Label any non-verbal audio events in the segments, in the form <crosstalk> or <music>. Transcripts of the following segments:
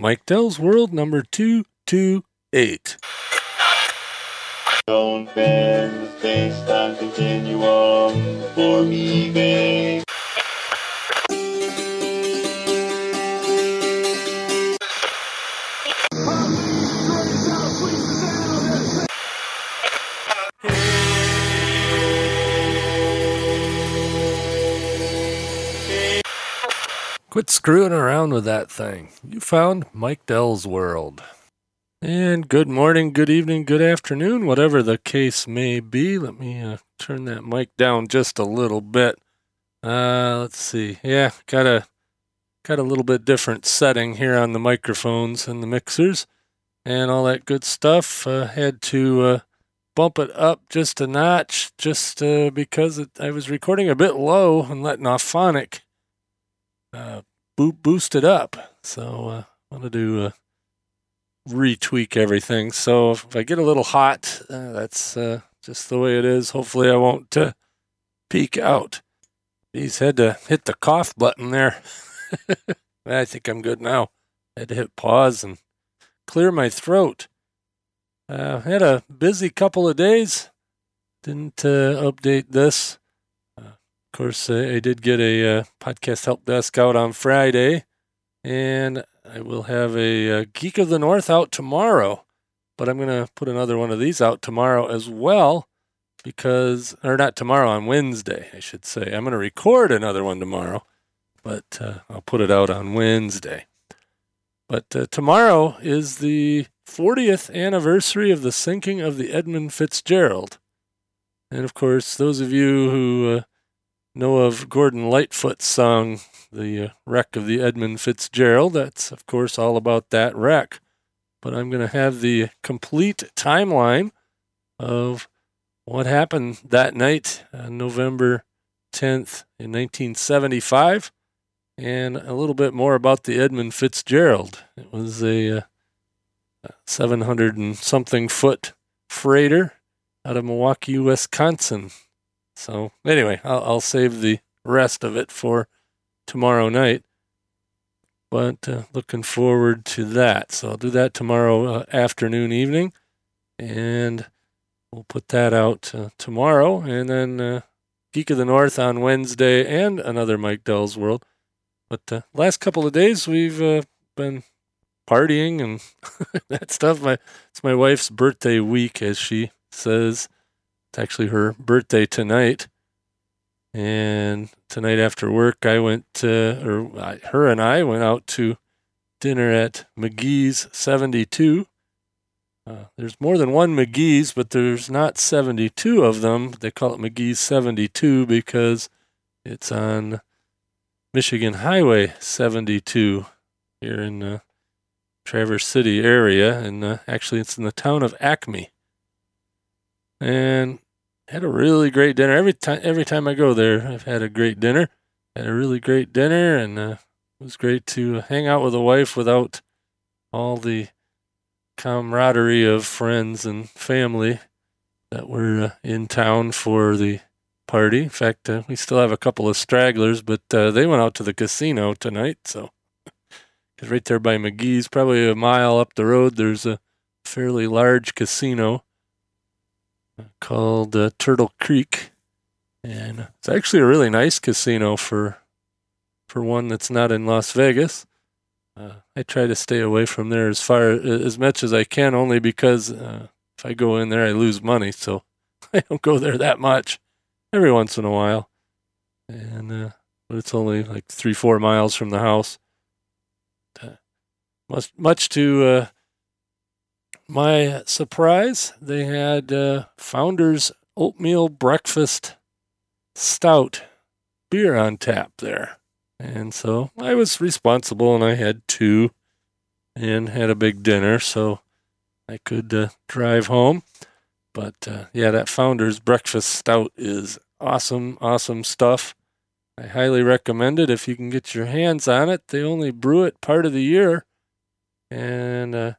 Mike Dell's World number 228. Don't bend the space-time continuum for me, babe. Quit screwing around with that thing. You found Mike Dell's World. And good morning, good evening, good afternoon, whatever the case may be. Let me uh, turn that mic down just a little bit. Uh, let's see. Yeah, got a got a little bit different setting here on the microphones and the mixers and all that good stuff. Uh, had to uh, bump it up just a notch, just uh, because it, I was recording a bit low and letting Auphonic uh, bo- boost it up. So uh, I'm gonna do uh, retweak everything. So if I get a little hot, uh, that's uh, just the way it is. Hopefully I won't uh, peak out. He's had to hit the cough button there. <laughs> I think I'm good now. I had to hit pause and clear my throat. Uh, had a busy couple of days. Didn't uh, update this. Course, uh, I did get a uh, podcast help desk out on Friday, and I will have a uh, Geek of the North out tomorrow. But I'm going to put another one of these out tomorrow as well because, or not tomorrow, on Wednesday, I should say. I'm going to record another one tomorrow, but uh, I'll put it out on Wednesday. But uh, tomorrow is the 40th anniversary of the sinking of the Edmund Fitzgerald. And of course, those of you who uh, know of Gordon Lightfoot's song, The uh, Wreck of the Edmund Fitzgerald, that's of course all about that wreck. But I'm going to have the complete timeline of what happened that night, uh, November 10th in 1975, and a little bit more about the Edmund Fitzgerald. It was a uh, 700 and something foot freighter out of Milwaukee, Wisconsin. So, anyway, I'll, I'll save the rest of it for tomorrow night. But uh, looking forward to that. So, I'll do that tomorrow uh, afternoon, evening. And we'll put that out uh, tomorrow. And then uh, Geek of the North on Wednesday and another Mike Dell's World. But uh, last couple of days, we've uh, been partying and <laughs> that stuff. My it's my wife's birthday week, as she says. It's actually her birthday tonight, and tonight after work, I went to, or I, her and I went out to dinner at McGee's Seventy Two. Uh, there's more than one McGee's, but there's not 72 of them. They call it McGee's 72 because it's on Michigan Highway 72 here in the Traverse City area, and uh, actually it's in the town of Acme. And had a really great dinner every time. Every time I go there, I've had a great dinner. Had a really great dinner, and uh, it was great to hang out with a wife without all the camaraderie of friends and family that were uh, in town for the party. In fact, uh, we still have a couple of stragglers, but uh, they went out to the casino tonight, so right there by McGee's, probably a mile up the road, there's a fairly large casino called uh, Turtle Creek, and it's actually a really nice casino for for one that's not in Las Vegas. Uh, I try to stay away from there as far as much as I can, only because uh, if I go in there, I lose money. So <laughs> I don't go there that much. Every once in a while, and uh, but it's only like three, four miles from the house. Much, much to uh, my surprise, they had uh, Founders Oatmeal Breakfast Stout beer on tap there. And so I was responsible and I had two and had a big dinner so I could uh, drive home. But uh, yeah, that Founders Breakfast Stout is awesome, awesome stuff. I highly recommend it if you can get your hands on it. They only brew it part of the year and uh,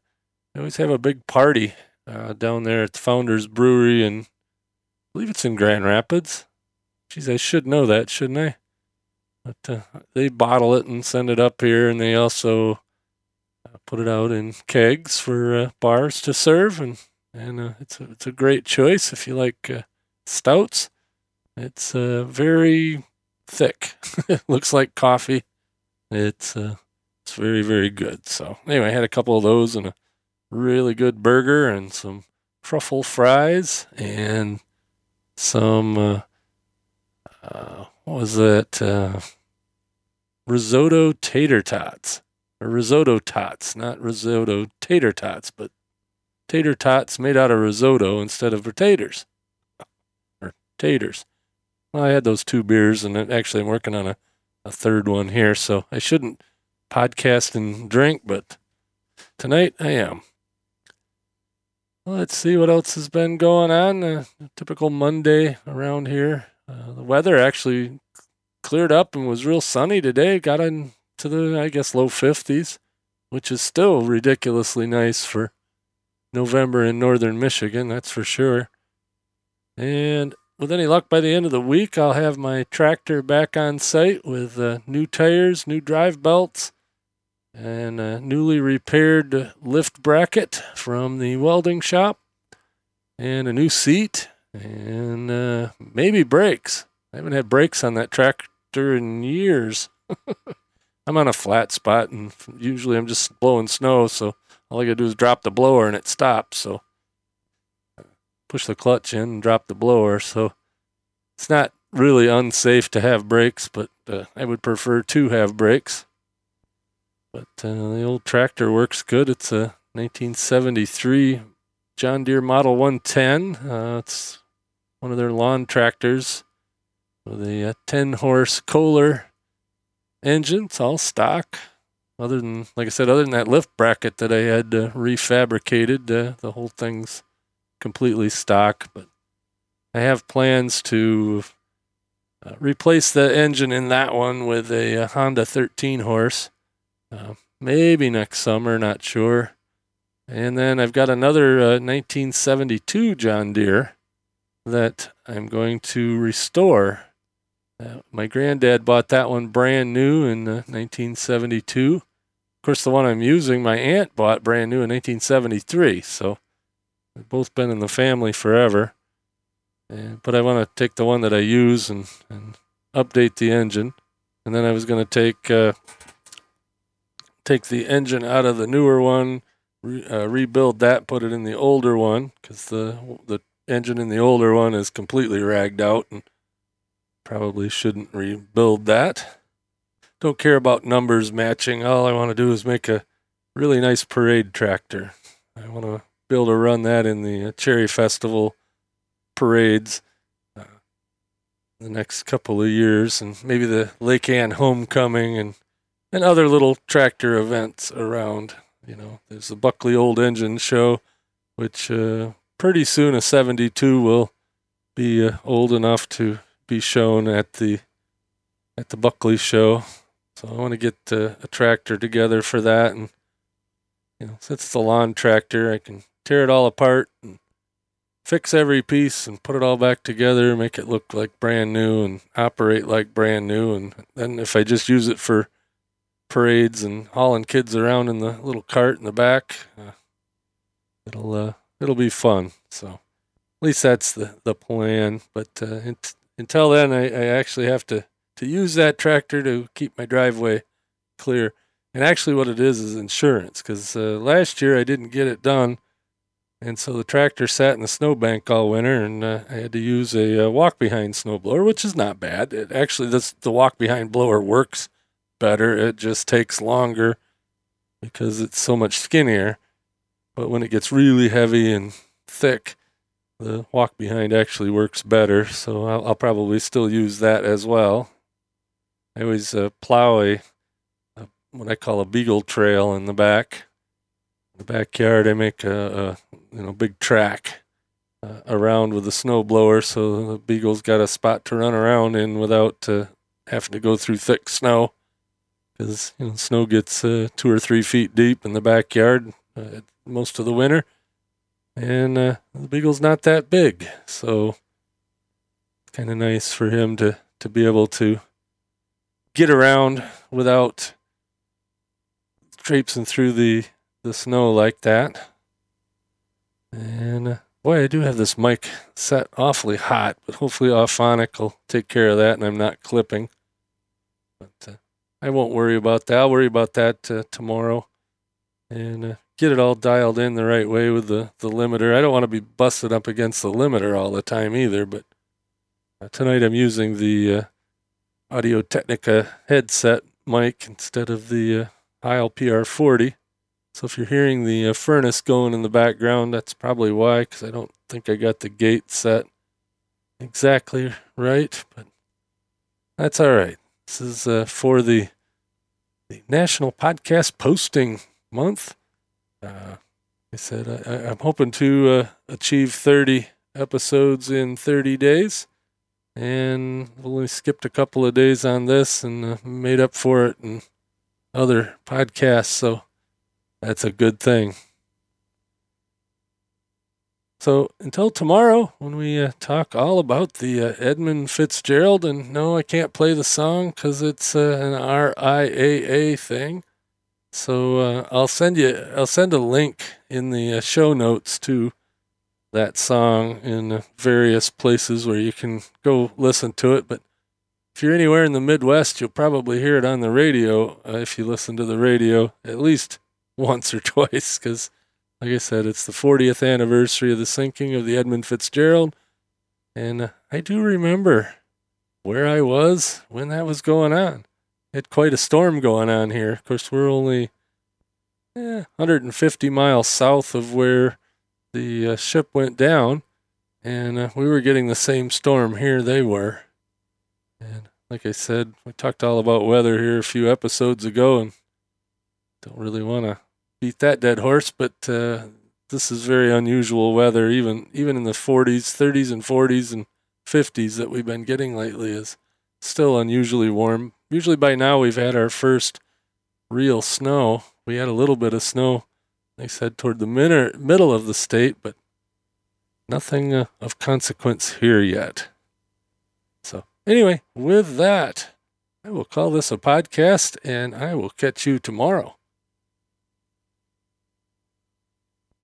they always have a big party uh, down there at the Founders Brewery, and I believe it's in Grand Rapids. Geez, I should know that, shouldn't I? But uh, they bottle it and send it up here, and they also uh, put it out in kegs for uh, bars to serve, and and uh, it's a, it's a great choice if you like uh, stouts. It's very thick. it <laughs> Looks like coffee. It's it's very very good. So anyway, I had a couple of those and a really good burger and some truffle fries and some uh, uh, what was that uh, risotto tater tots or risotto tots, not risotto tater tots, but tater tots made out of risotto instead of potatoes or taters. Well, I had those two beers, and actually, I'm working on a, a third one here, so I shouldn't podcast and drink, but tonight I am. Let's see what else has been going on. Uh, typical Monday around here. Uh, the weather actually cleared up and was real sunny today. Got into the, I guess, low 50s, which is still ridiculously nice for November in northern Michigan, that's for sure. And with any luck, by the end of the week, I'll have my tractor back on site with uh, new tires, new drive belts, and a newly repaired lift bracket from the welding shop, and a new seat, and uh, maybe brakes. I haven't had brakes on that tractor in years. <laughs> I'm on a flat spot, and usually I'm just blowing snow, so all I gotta do is drop the blower and it stops. So push the clutch in and drop the blower. So it's not really unsafe to have brakes, but uh, I would prefer to have brakes. But uh, the old tractor works good. It's a 1973 John Deere Model 110. Uh, it's one of their lawn tractors with a, 10 horse Kohler engine. It's all stock. Other than, like I said, other than that lift bracket that I had uh, refabricated, uh, the whole thing's completely stock, but I have plans to uh, replace the engine in that one with a, a Honda 13 horse. Uh, maybe next summer, not sure. And then I've got another uh, 1972 John Deere that I'm going to restore. Uh, my granddad bought that one brand new in 1972. Of course, the one I'm using, my aunt bought brand new in 1973. So They've both been in the family forever. But I want to take the one that I use and, and update the engine. And then I was going to take uh, take the engine out of the newer one, re, uh, rebuild that, put it in the older one because the the engine in the older one is completely ragged out and probably shouldn't rebuild that. Don't care about numbers matching. All I want to do is make a really nice parade tractor. I want to be able to run that in the uh, Cherry Festival parades uh, the next couple of years, and maybe the Lake Ann Homecoming and and other little tractor events around. You know, there's the Buckley Old Engine Show, which uh, pretty soon a 72 will be uh, old enough to be shown at the at the Buckley Show. So I want to get uh, a tractor together for that, and you know, since it's a lawn tractor, I can tear it all apart and fix every piece and put it all back together, make it look like brand new and operate like brand new. And then if I just use it for parades and hauling kids around in the little cart in the back, uh, it'll uh, it'll be fun. So at least that's the the plan. But uh, until then, I, I actually have to to use that tractor to keep my driveway clear. And actually, what it is is insurance. Because uh, last year I didn't get it done and so the tractor sat in the snowbank all winter, and uh, I had to use a uh, walk behind snowblower, which is not bad. It actually, this the walk behind blower works better. It just takes longer because it's so much skinnier. But when it gets really heavy and thick, the walk behind actually works better. So I'll, I'll probably still use that as well. I always uh, plow a, a what I call a beagle trail in the back the backyard, I make a, a you know big track uh, around with a snow blower, so the beagle's got a spot to run around in without uh, having to go through thick snow. Because you know snow gets uh, two or three feet deep in the backyard uh, most of the winter, and uh, the beagle's not that big, so it's kind of nice for him to to be able to get around without traipsing through the the snow like that. And uh, boy, I do have this mic set awfully hot, but hopefully Auphonic will take care of that and I'm not clipping. But uh, I won't worry about that. I'll worry about that uh, tomorrow and uh, get it all dialed in the right way with the, the limiter. I don't want to be busted up against the limiter all the time either, but uh, tonight I'm using the uh, Audio Technica headset mic instead of the uh, Heil PR40. So if you're hearing the uh, furnace going in the background, that's probably why, because I don't think I got the gate set exactly right, but that's all right. This is uh, for the the National Podcast Posting Month. Uh, I said I, I'm hoping to uh, achieve 30 episodes in 30 days, and only skipped a couple of days on this and uh, made up for it in other podcasts. So that's a good thing. So until tomorrow, when we uh, talk all about the uh, Edmund Fitzgerald, and no, I can't play the song because it's uh, an RIAA thing. So uh, I'll send you, I'll send a link in the uh, show notes to that song in uh, various places where you can go listen to it. But if you're anywhere in the Midwest, you'll probably hear it on the radio if you listen to the radio at least once or <laughs> twice because like I said, it's the 40th anniversary of the sinking of the Edmund Fitzgerald. And I do remember where I was when that was going on. Had quite a storm going on here. Of course, we're only eh, 150 miles south of where the uh, ship went down. And uh, we were getting the same storm here they were. And like I said, we talked all about weather here a few episodes ago and don't really want to beat that dead horse, but uh, this is very unusual weather. Even even in the 40s, 30s, and 40s and 50s that we've been getting lately is still unusually warm. Usually by now we've had our first real snow. We had a little bit of snow, they said, toward the middle of the state, but nothing uh, of consequence here yet. So, anyway, with that, I will call this a podcast and I will catch you tomorrow.